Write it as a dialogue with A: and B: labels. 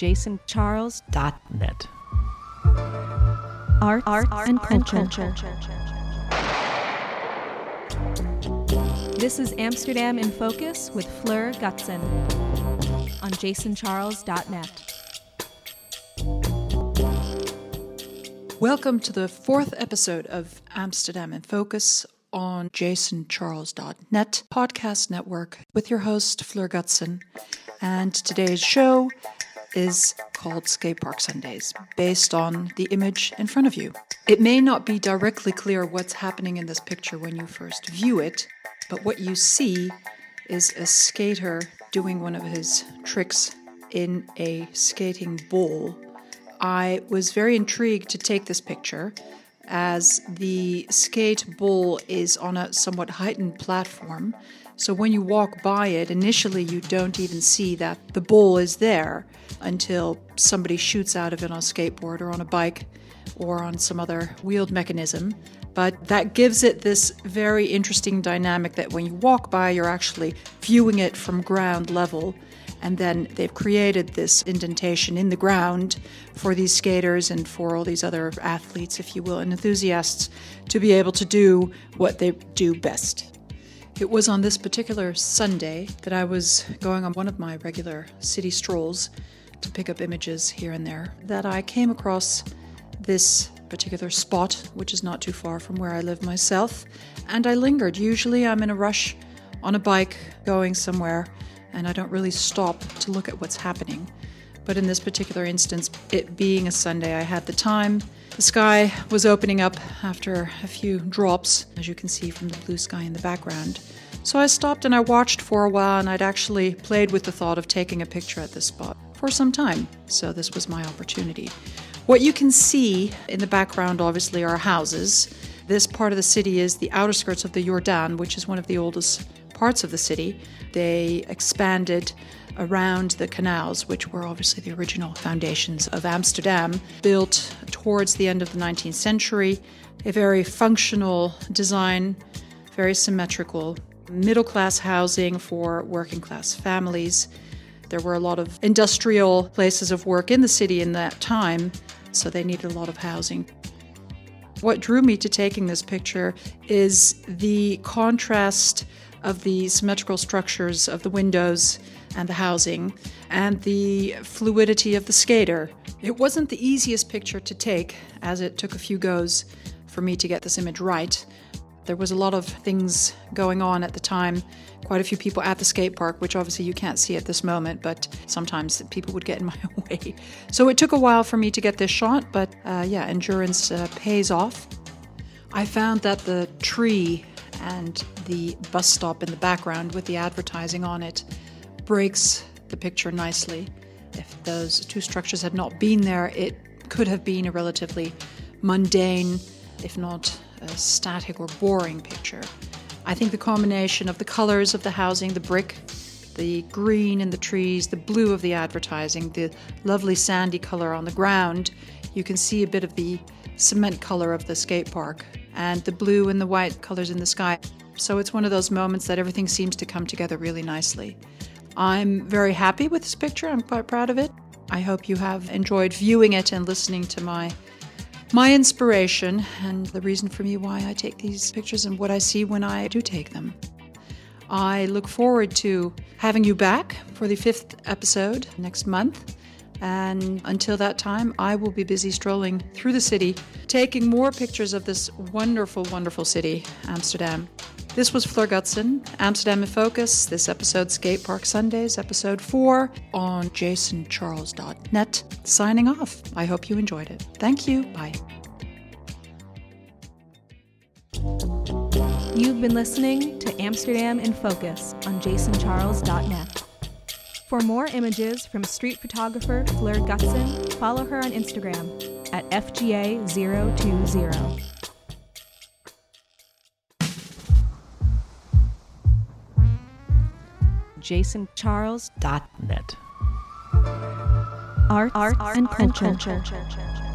A: jasoncharles.net.
B: Art, art, art and, culture. and culture. This is Amsterdam in Focus with Fleur Gutson on jasoncharles.net.
C: Welcome to the fourth episode of Amsterdam in Focus on jasoncharles.net podcast network with your host, Fleur Gutson. And today's show is called Skate Park Sundays, based on the image in front of you. It may not be directly clear what's happening in this picture when you first view it, but what you see is a skater doing one of his tricks in a skating bowl I was very intrigued to take this picture as the skate bowl is on a somewhat heightened platform. So when you walk by it, initially you don't even see that the bowl is there until somebody shoots out of it on a skateboard or on a bike or on some other wheeled mechanism. But that gives it this very interesting dynamic that when you walk by, you're actually viewing it from ground level and then they've created this indentation in the ground for these skaters and for all these other athletes, if you will, and enthusiasts to be able to do what they do best. It was on this particular Sunday that I was going on one of my regular city strolls to pick up images here and there that I came across this particular spot, which is not too far from where I live myself, and I lingered. Usually I'm in a rush on a bike going somewhere and I don't really stop to look at what's happening. But in this particular instance, it being a Sunday, I had the time. The sky was opening up after a few drops, as you can see from the blue sky in the background. So I stopped and I watched for a while, and I'd actually played with the thought of taking a picture at this spot for some time. So this was my opportunity. What you can see in the background, obviously, are houses. This part of the city is the outer skirts of the Jordaan, which is one of the oldest parts of the city. They expanded around the canals, which were obviously the original foundations of Amsterdam, built towards the end of the 19th century. A very functional design, very symmetrical, middle class housing for working class families. There were a lot of industrial places of work in the city in that time, so they needed a lot of housing. What drew me to taking this picture is the contrast of the symmetrical structures of the windows and the housing and the fluidity of the skater. It wasn't the easiest picture to take, as it took a few goes for me to get this image right. There was a lot of things going on at the time, quite a few people at the skate park, which obviously you can't see at this moment, but sometimes people would get in my way. So it took a while for me to get this shot, but uh, yeah, endurance uh, pays off. I found that the tree and the bus stop in the background with the advertising on it breaks the picture nicely. If those two structures had not been there, it could have been a relatively mundane, if not static or boring picture. I think the combination of the colors of the housing, the brick, the green in the trees, the blue of the advertising, the lovely sandy color on the ground, you can see a bit of the cement color of the skate park and the blue and the white colors in the sky. So it's one of those moments that everything seems to come together really nicely. I'm very happy with this picture. I'm quite proud of it. I hope you have enjoyed viewing it and listening to my my inspiration and the reason for me why I take these pictures and what I see when I do take them. I look forward to having you back for the fifth episode next month. And until that time, I will be busy strolling through the city, taking more pictures of this wonderful, wonderful city, Amsterdam. This was Fleur Gutson, Amsterdam in Focus. This episode, Skate Park Sundays, episode four on jasoncharles.net. Signing off. I hope you enjoyed it. Thank you. Bye.
B: You've been listening to Amsterdam in Focus on jasoncharles.net. For more images from street photographer Fleur Gutson, follow her on Instagram at FGA020.
A: jasoncharles.net.
B: Art, art, art and culture. And culture.